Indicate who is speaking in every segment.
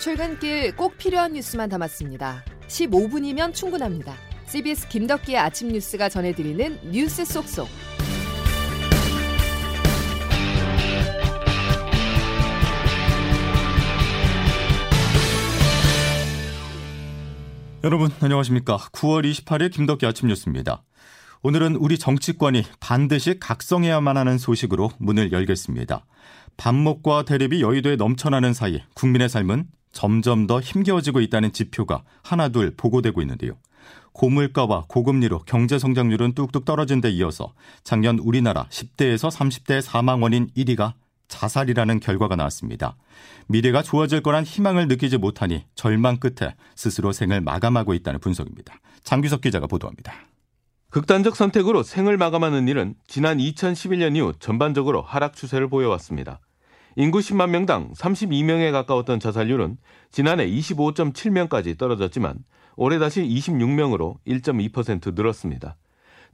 Speaker 1: 출근길 꼭 필요한 뉴스만 담았습니다. 15분이면 충분합니다. CBS 김덕기의 아침 뉴스가 전해드리는 뉴스 속속.
Speaker 2: 여러분 안녕하십니까? 9월 28일 김덕기 아침 뉴스입니다. 오늘은 우리 정치권이 반드시 각성해야만 하는 소식으로 문을 열겠습니다. 반목과 대립이 여의도에 넘쳐나는 사이 국민의 삶은 점점 더 힘겨워지고 있다는 지표가 하나둘 보고되고 있는데요. 고물가와 고금리로 경제 성장률은 뚝뚝 떨어진 데 이어서 작년 우리나라 10대에서 30대 사망 원인 1위가 자살이라는 결과가 나왔습니다. 미래가 좋아질 거란 희망을 느끼지 못하니 절망 끝에 스스로 생을 마감하고 있다는 분석입니다. 장규석 기자가 보도합니다.
Speaker 3: 극단적 선택으로 생을 마감하는 일은 지난 2011년 이후 전반적으로 하락 추세를 보여왔습니다. 인구 10만 명당 32명에 가까웠던 자살률은 지난해 25.7명까지 떨어졌지만 올해 다시 26명으로 1.2% 늘었습니다.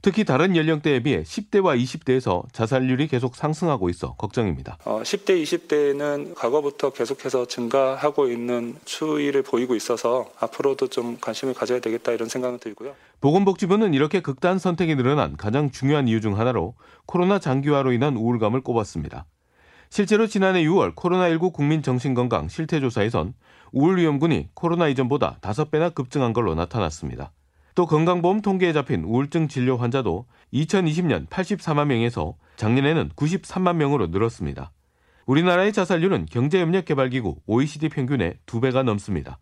Speaker 3: 특히 다른 연령대에 비해 10대와 20대에서 자살률이 계속 상승하고 있어 걱정입니다.
Speaker 4: 어, 10대, 20대는 과거부터 계속해서 증가하고 있는 추이를 보이고 있어서 앞으로도 좀 관심을 가져야 되겠다 이런 생각은 들고요.
Speaker 3: 보건복지부는 이렇게 극단 선택이 늘어난 가장 중요한 이유 중 하나로 코로나 장기화로 인한 우울감을 꼽았습니다. 실제로 지난해 6월 코로나19 국민 정신건강 실태조사에선 우울 위험군이 코로나 이전보다 5배나 급증한 걸로 나타났습니다. 또 건강보험 통계에 잡힌 우울증 진료 환자도 2020년 84만 명에서 작년에는 93만 명으로 늘었습니다. 우리나라의 자살률은 경제협력개발기구 OECD 평균의 2배가 넘습니다.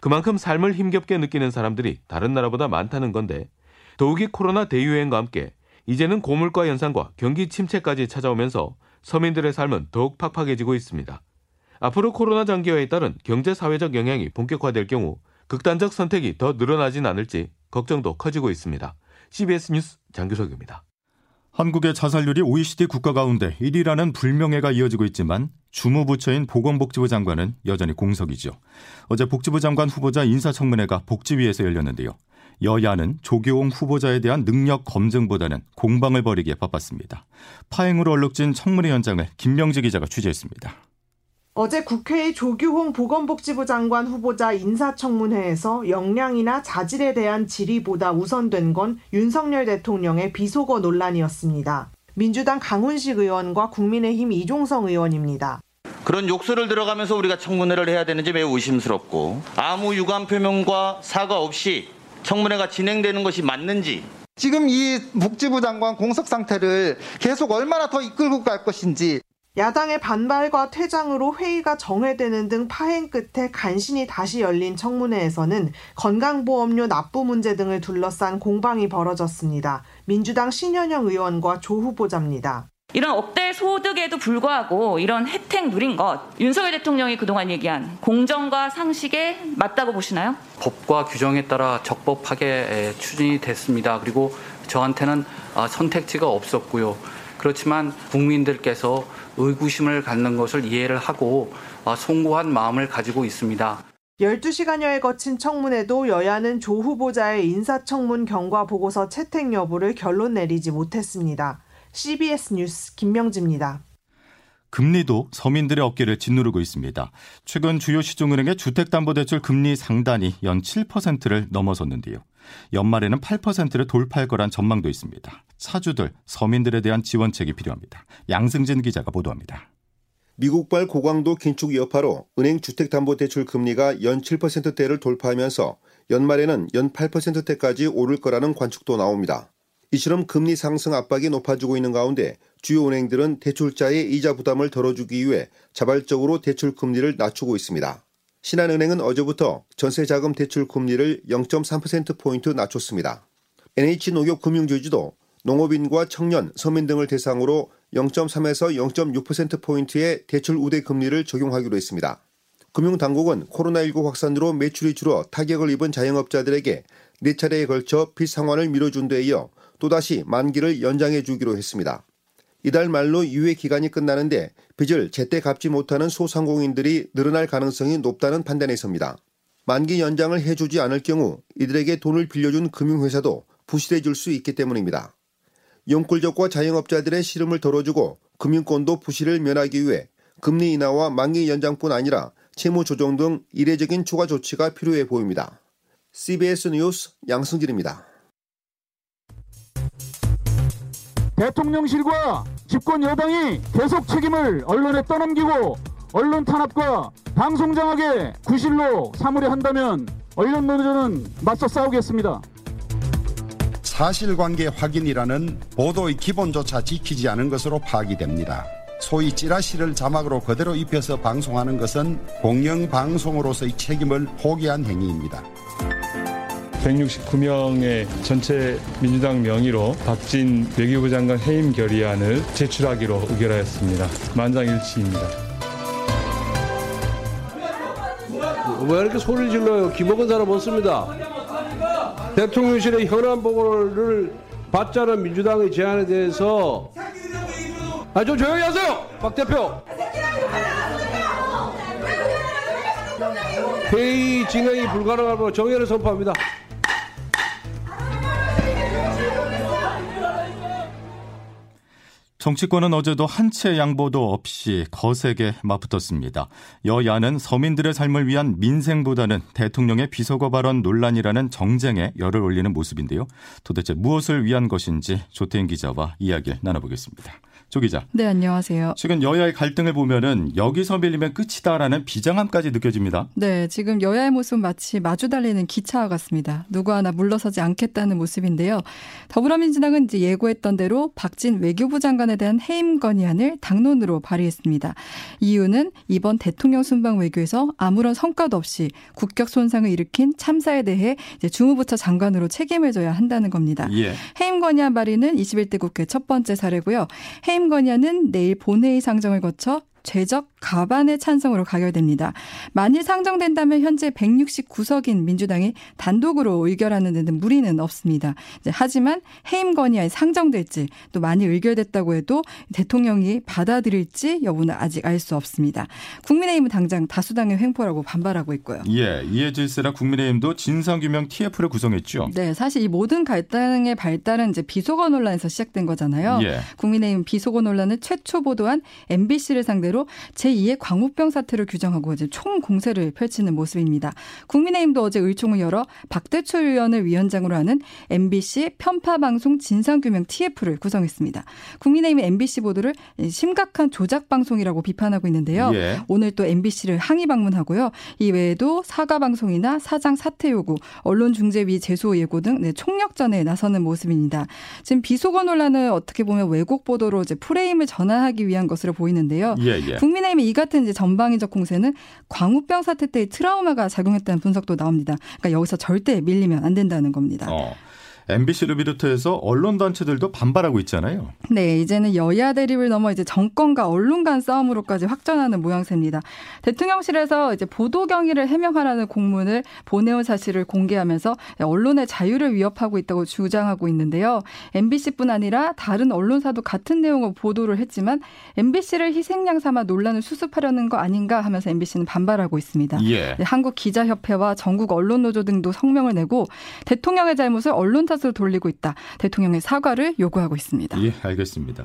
Speaker 3: 그만큼 삶을 힘겹게 느끼는 사람들이 다른 나라보다 많다는 건데 더욱이 코로나 대유행과 함께 이제는 고물가 현상과 경기 침체까지 찾아오면서 서민들의 삶은 더욱 팍팍해지고 있습니다. 앞으로 코로나 장기화에 따른 경제 사회적 영향이 본격화될 경우 극단적 선택이 더 늘어나진 않을지 걱정도 커지고 있습니다. CBS 뉴스 장규석입니다.
Speaker 2: 한국의 자살률이 OECD 국가 가운데 1위라는 불명예가 이어지고 있지만 주무부처인 보건복지부 장관은 여전히 공석이죠. 어제 복지부 장관 후보자 인사청문회가 복지위에서 열렸는데요. 여야는 조교홍 후보자에 대한 능력 검증보다는 공방을 벌이기에 바빴습니다. 파행으로 얼룩진 청문회 현장을 김명지 기자가 취재했습니다.
Speaker 5: 어제 국회의 조규홍 보건복지부 장관 후보자 인사청문회에서 역량이나 자질에 대한 질의보다 우선된 건 윤석열 대통령의 비속어 논란이었습니다. 민주당 강훈식 의원과 국민의힘 이종성 의원입니다.
Speaker 6: 그런 욕설을 들어가면서 우리가 청문회를 해야 되는지 매우 의심스럽고 아무 유감 표명과 사과 없이 청문회가 진행되는 것이 맞는지
Speaker 7: 지금 이 복지부 장관 공석 상태를 계속 얼마나 더 이끌고 갈 것인지
Speaker 5: 야당의 반발과 퇴장으로 회의가 정회되는 등 파행 끝에 간신히 다시 열린 청문회에서는 건강보험료 납부 문제 등을 둘러싼 공방이 벌어졌습니다. 민주당 신현영 의원과 조 후보자입니다.
Speaker 8: 이런 억대 소득에도 불구하고 이런 혜택 누린 것 윤석열 대통령이 그동안 얘기한 공정과 상식에 맞다고 보시나요?
Speaker 9: 법과 규정에 따라 적법하게 추진이 됐습니다. 그리고 저한테는 아, 선택지가 없었고요. 그렇지만 국민들께서 의구심을 갖는 것을 이해를 하고 아, 송구한 마음을 가지고 있습니다.
Speaker 5: 12시간여에 거친 청문회도 여야는 조 후보자의 인사청문 경과 보고서 채택 여부를 결론 내리지 못했습니다. CBS 뉴스 김명지입니다.
Speaker 2: 금리도 서민들의 어깨를 짓누르고 있습니다. 최근 주요 시중은행의 주택담보대출 금리 상단이 연 7%를 넘어섰는데요. 연말에는 8%를 돌파할 거란 전망도 있습니다. 사주들, 서민들에 대한 지원책이 필요합니다. 양승진 기자가 보도합니다.
Speaker 10: 미국발 고강도 긴축 여파로 은행 주택담보대출 금리가 연 7%대를 돌파하면서 연말에는 연 8%대까지 오를 거라는 관측도 나옵니다. 이처럼 금리 상승 압박이 높아지고 있는 가운데 주요 은행들은 대출자의 이자 부담을 덜어주기 위해 자발적으로 대출 금리를 낮추고 있습니다. 신한은행은 어제부터 전세자금 대출 금리를 0.3%포인트 낮췄습니다. NH농협금융주주도 농업인과 청년, 서민 등을 대상으로 0.3에서 0.6%포인트의 대출 우대 금리를 적용하기로 했습니다. 금융당국은 코로나19 확산으로 매출이 줄어 타격을 입은 자영업자들에게 4차례에 걸쳐 빚 상환을 미뤄준 데 이어 또다시 만기를 연장해 주기로 했습니다. 이달 말로 유예 기간이 끝나는데 빚을 제때 갚지 못하는 소상공인들이 늘어날 가능성이 높다는 판단에서입니다. 만기 연장을 해주지 않을 경우 이들에게 돈을 빌려준 금융회사도 부실해 줄수 있기 때문입니다. 영끌족과 자영업자들의 시름을 덜어주고 금융권도 부실을 면하기 위해 금리 인하와 만기 연장뿐 아니라 채무 조정 등 이례적인 추가 조치가 필요해 보입니다. CBS 뉴스 양승길입니다.
Speaker 11: 대통령실과 집권 여당이 계속 책임을 언론에 떠넘기고 언론 탄압과 방송 장악에 구실로 삼으려 한다면 언론 노조는 맞서 싸우겠습니다.
Speaker 12: 사실관계 확인이라는 보도의 기본조차 지키지 않은 것으로 파악이 됩니다. 소위 찌라시를 자막으로 그대로 입혀서 방송하는 것은 공영방송으로서의 책임을 포기한 행위입니다.
Speaker 13: 169명의 전체 민주당 명의로 박진 외교부 장관 해임 결의안을 제출하기로 의결하였습니다. 만장일치입니다.
Speaker 14: 왜 이렇게 소리를 질러요? 기먹은 사람 없습니다. 대통령실의 현안 보고를 받자는 민주당의 제안에 대해서 아 좀 조용히 하세요, 박 대표. 회의 진행이 불가능하고 정회를 선포합니다.
Speaker 2: 정치권은 어제도 한채 양보도 없이 거세게 맞붙었습니다. 여야는 서민들의 삶을 위한 민생보다는 대통령의 비서거 발언 논란이라는 정쟁에 열을 올리는 모습인데요. 도대체 무엇을 위한 것인지 조태인 기자와 이야기를 나눠보겠습니다. 조 기자.
Speaker 15: 네, 안녕하세요.
Speaker 2: 최근 여야의 갈등을 보면은 여기서 밀리면 끝이다라는 비장함까지 느껴집니다.
Speaker 15: 네, 지금 여야의 모습 마치 마주 달리는 기차와 같습니다. 누구 하나 물러서지 않겠다는 모습인데요. 더불어민주당은 이제 예고했던 대로 박진 외교부 장관에 대한 해임 건의안을 당론으로 발의했습니다. 이유는 이번 대통령 순방 외교에서 아무런 성과도 없이 국격 손상을 일으킨 참사에 대해 이제 주무부처 장관으로 책임을 져야 한다는 겁니다.
Speaker 2: 예.
Speaker 15: 해임 건의안 발의는 21대 국회 첫 번째 사례고요. 해임 건의안은 내일 본회의 상정을 거쳐 최적 가반의 찬성으로 가결됩니다. 만일 상정된다면 현재 169석인 민주당이 단독으로 의결하는 데는 무리는 없습니다. 하지만 해임 건의안이 상정될지 또 만일 의결됐다고 해도 대통령이 받아들일지 여부는 아직 알 수 없습니다. 국민의힘은 당장 다수당의 횡포라고 반발하고 있고요.
Speaker 2: 예, 이에 질세라 국민의힘도 진상규명 TF를 구성했죠.
Speaker 15: 네, 사실 이 모든 갈등의 발달은 이제 비속어 논란에서 시작된 거잖아요.
Speaker 2: 예.
Speaker 15: 국민의힘 비속어 논란을 최초 보도한 MBC를 상대로 제2의 광우병 사태를 규정하고 이제 총 공세를 펼치는 모습입니다. 국민의힘도 어제 의총을 열어 박대출 의원을 위원장으로 하는 MBC 편파 방송 진상규명 TF를 구성했습니다. 국민의힘은 MBC 보도를 심각한 조작 방송이라고 비판하고 있는데요.
Speaker 2: 예.
Speaker 15: 오늘 또 MBC를 항의 방문하고요. 이 외에도 사과 방송이나 사장 사퇴 요구, 언론 중재위 제소 예고 등 네, 총력전에 나서는 모습입니다. 지금 비속어 논란을 어떻게 보면 왜곡 보도로 이제 프레임을 전환하기 위한 것으로 보이는데요.
Speaker 2: 예, 예.
Speaker 15: 국민의힘이 이 같은 이제 전방위적 공세는 광우병 사태 때의 트라우마가 작용했다는 분석도 나옵니다. 그러니까 여기서 절대 밀리면 안 된다는 겁니다.
Speaker 2: 어. MBC를 비롯해서 언론 단체들도 반발하고 있잖아요.
Speaker 15: 네, 이제는 여야 대립을 넘어 이제 정권과 언론 간 싸움으로까지 확전하는 모양새입니다. 대통령실에서 이제 보도 경위를 해명하라는 공문을 보내온 사실을 공개하면서 언론의 자유를 위협하고 있다고 주장하고 있는데요. MBC뿐 아니라 다른 언론사도 같은 내용을 보도를 했지만 MBC를 희생양 삼아 논란을 수습하려는 거 아닌가 하면서 MBC는 반발하고 있습니다.
Speaker 2: 예.
Speaker 15: 네, 한국 기자협회와 전국 언론 노조 등도 성명을 내고 대통령의 잘못을 언론 탓으로 돌리고 있다. 대통령의 사과를 요구하고 있습니다.
Speaker 2: 예, 알겠습니다.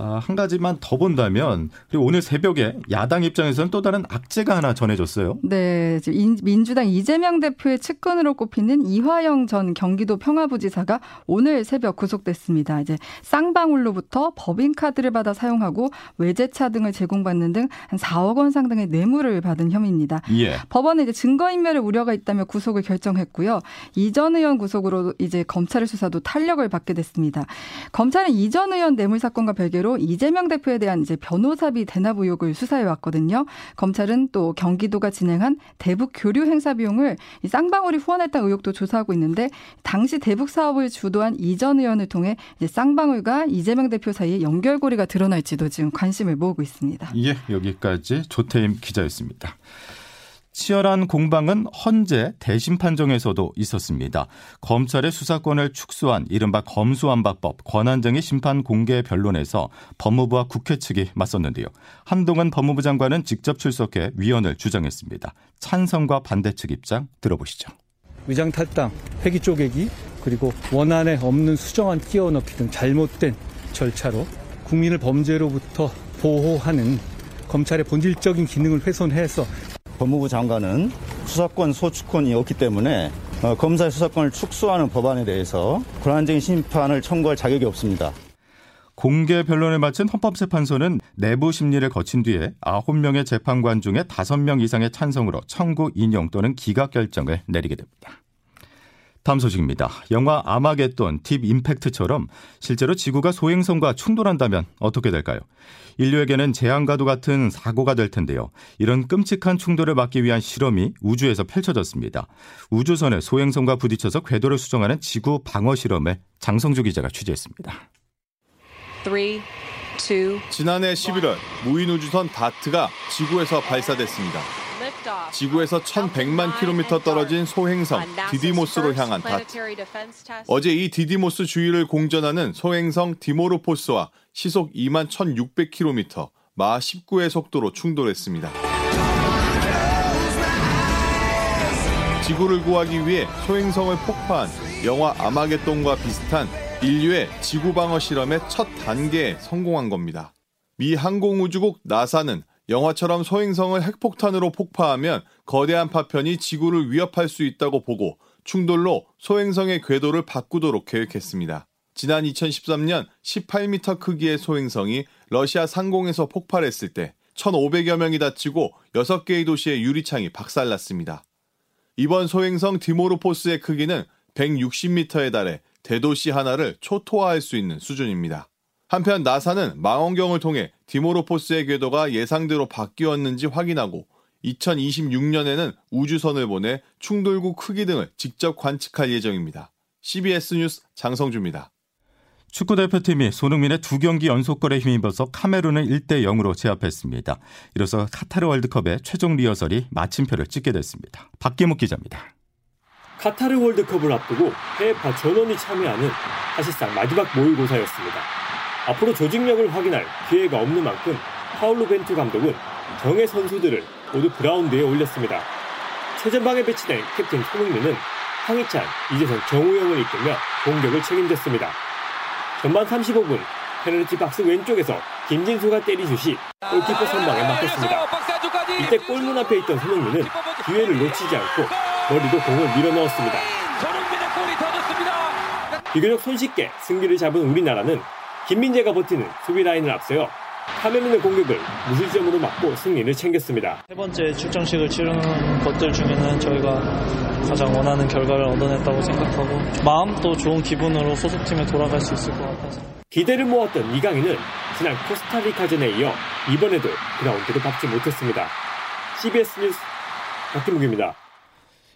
Speaker 2: 아, 한 가지만 더 본다면 그리고 오늘 새벽에 야당 입장에서는 또 다른 악재가 하나 전해졌어요.
Speaker 15: 네, 민주당 이재명 대표의 측근으로 꼽히는 이화영 전 경기도 평화부지사가 오늘 새벽 구속됐습니다. 이제 쌍방울로부터 법인카드를 받아 사용하고 외제차 등을 제공받는 등 한 4억 원 상당의 뇌물을 받은 혐의입니다.
Speaker 2: 예.
Speaker 15: 법원은 이제 증거인멸의 우려가 있다며 구속을 결정했고요. 이전 의원 구속으로 이제 검찰의 수사도 탄력을 받게 됐습니다. 검찰은 이전 의원 뇌물 사건과 별개로 이재명 대표에 대한 이제 변호사비 대납 의혹을 수사해 왔거든요. 검찰은 또 경기도가 진행한 대북 교류 행사 비용을 이 쌍방울이 후원했다는 의혹도 조사하고 있는데 당시 대북 사업을 주도한 이전 의원을 통해 쌍방울과 이재명 대표 사이에 연결고리가 드러날지도 지금 관심을 모으고 있습니다.
Speaker 2: 예, 여기까지 조태임 기자였습니다. 치열한 공방은 헌재 대심 판정에서도 있었습니다. 검찰의 수사권을 축소한 이른바 검수완박법 권한쟁의 심판 공개 변론에서 법무부와 국회 측이 맞섰는데요. 한동훈 법무부 장관은 직접 출석해 위원을 주장했습니다. 찬성과 반대 측 입장 들어보시죠.
Speaker 16: 위장 탈당, 회기 쪼개기, 그리고 원안에 없는 수정안 끼워 넣기 등 잘못된 절차로 국민을 범죄로부터 보호하는 검찰의 본질적인 기능을 훼손해서
Speaker 17: 법무부 장관은 수사권 소추권이 없기 때문에 어, 검사의 수사권을 축소하는 법안에 대해서 권한쟁의 심판을 청구할 자격이 없습니다.
Speaker 2: 공개 변론을 마친 헌법재판소는 내부 심리를 거친 뒤에 9명의 재판관 중에 5명 이상의 찬성으로 청구 인용 또는 기각 결정을 내리게 됩니다. 다음 소식입니다. 영화 아마겟돈, 딥 임팩트처럼 실제로 지구가 소행성과 충돌한다면 어떻게 될까요? 인류에게는 재앙과도 같은 사고가 될 텐데요. 이런 끔찍한 충돌을 막기 위한 실험이 우주에서 펼쳐졌습니다. 우주선이 소행성과 부딪혀서 궤도를 수정하는 지구 방어 실험을 장성주 기자가 취재했습니다.
Speaker 18: 3, 2,
Speaker 19: 지난해 11월 무인 우주선 다트가 지구에서 발사됐습니다. 지구에서 1100만 킬로미터 떨어진 소행성 디디모스로 향한 다트. 어제 이 디디모스 주위를 공전하는 소행성 디모로포스와 시속 2만 1600km, 마하 19의 속도로 충돌했습니다. 지구를 구하기 위해 소행성을 폭파한 영화 아마겟돈과 비슷한 인류의 지구 방어 실험의 첫 단계에 성공한 겁니다. 미 항공우주국 나사는 영화처럼 소행성을 핵폭탄으로 폭파하면 거대한 파편이 지구를 위협할 수 있다고 보고 충돌로 소행성의 궤도를 바꾸도록 계획했습니다. 지난 2013년 18m 크기의 소행성이 러시아 상공에서 폭발했을 때 1,500여 명이 다치고 6개의 도시의 유리창이 박살났습니다. 이번 소행성 디모로포스의 크기는 160m에 달해 대도시 하나를 초토화할 수 있는 수준입니다. 한편 나사는 망원경을 통해 디모로포스의 궤도가 예상대로 바뀌었는지 확인하고 2026년에는 우주선을 보내 충돌구 크기 등을 직접 관측할 예정입니다. CBS 뉴스 장성주입니다.
Speaker 2: 축구 대표팀이 손흥민의 두 경기 연속골에 힘입어서 카메룬을 1대 0으로 제압했습니다. 이로써 카타르 월드컵의 최종 리허설이 마침표를 찍게 됐습니다. 박기묵 기자입니다.
Speaker 20: 카타르 월드컵을 앞두고 해외파 전원이 참여하는 사실상 마지막 모의고사였습니다. 앞으로 조직력을 확인할 기회가 없는 만큼 파울로 벤투 감독은 정예 선수들을 모두 그라운드에 올렸습니다. 최전방에 배치된 캡틴 손흥민은 황희찬, 이재성, 정우영을 이끌며 공격을 책임졌습니다. 전반 35분 페널티 박스 왼쪽에서 김진수가 때리슛이 골키퍼 선방에 막혔습니다. 이때 골문 앞에 있던 손흥민은 기회를 놓치지 않고 머리도 공을 밀어 넣었습니다. 비교적 손쉽게 승기를 잡은 우리나라는 김민재가 버티는 수비 라인을 앞세워 카메룬의 공격을 무실점으로 막고 승리를 챙겼습니다.
Speaker 21: 세 번째 출정식을 치르는 것들 중에는 저희가 가장 원하는 결과를 얻어냈다고 생각하고 마음도 좋은 기분으로 소속팀에 돌아갈 수 있을 것 같아서
Speaker 20: 기대를 모았던 이강인은 지난 코스타리카전에 이어 이번에도 그라운드를 밟지 못했습니다. CBS 뉴스 박기묵입니다.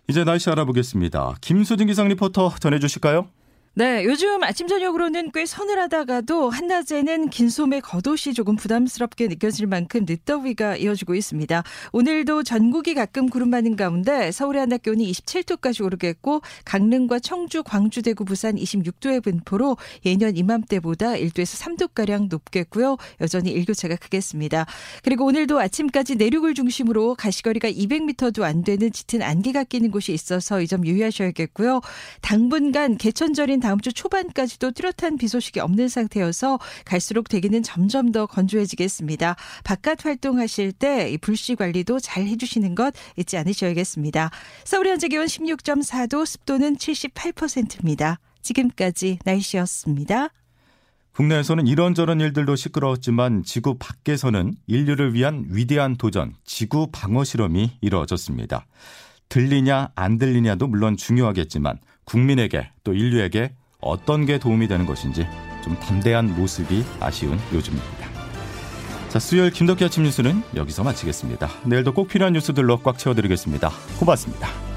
Speaker 2: 이제 날씨 알아보겠습니다. 김수진 기상 리포터 전해주실까요?
Speaker 22: 네, 요즘 아침 저녁으로는 꽤 서늘하다가도 한낮에는 긴 소매 겉옷이 조금 부담스럽게 느껴질 만큼 늦더위가 이어지고 있습니다. 오늘도 전국이 가끔 구름 많은 가운데 서울의 한낮 기온이 27도까지 오르겠고 강릉과 청주, 광주, 대구, 부산 26도의 분포로 예년 이맘때보다 1도에서 3도가량 높겠고요. 여전히 일교차가 크겠습니다. 그리고 오늘도 아침까지 내륙을 중심으로 가시거리가 200m도 안 되는 짙은 안개가 끼는 곳이 있어서 이 점 유의하셔야겠고요. 당분간 개천절인 다음 주 초반까지도 뚜렷한 비 소식이 없는 상태여서 갈수록 대기는 점점 더 건조해지겠습니다. 바깥 활동하실 때 불씨 관리도 잘 해주시는 것 잊지 않으셔야겠습니다. 서울 현재 기온 16.4도, 습도는 78%입니다. 지금까지 날씨였습니다.
Speaker 2: 국내에서는 이런저런 일들도 시끄러웠지만 지구 밖에서는 인류를 위한 위대한 도전, 지구 방어 실험이 이루어졌습니다. 들리냐 안 들리냐도 물론 중요하겠지만 국민에게 또 인류에게 어떤 게 도움이 되는 것인지 좀 담대한 모습이 아쉬운 요즘입니다. 자, 수요일 김덕기 아침 뉴스는 여기서 마치겠습니다. 내일도 꼭 필요한 뉴스들로 꽉 채워드리겠습니다. 고맙습니다.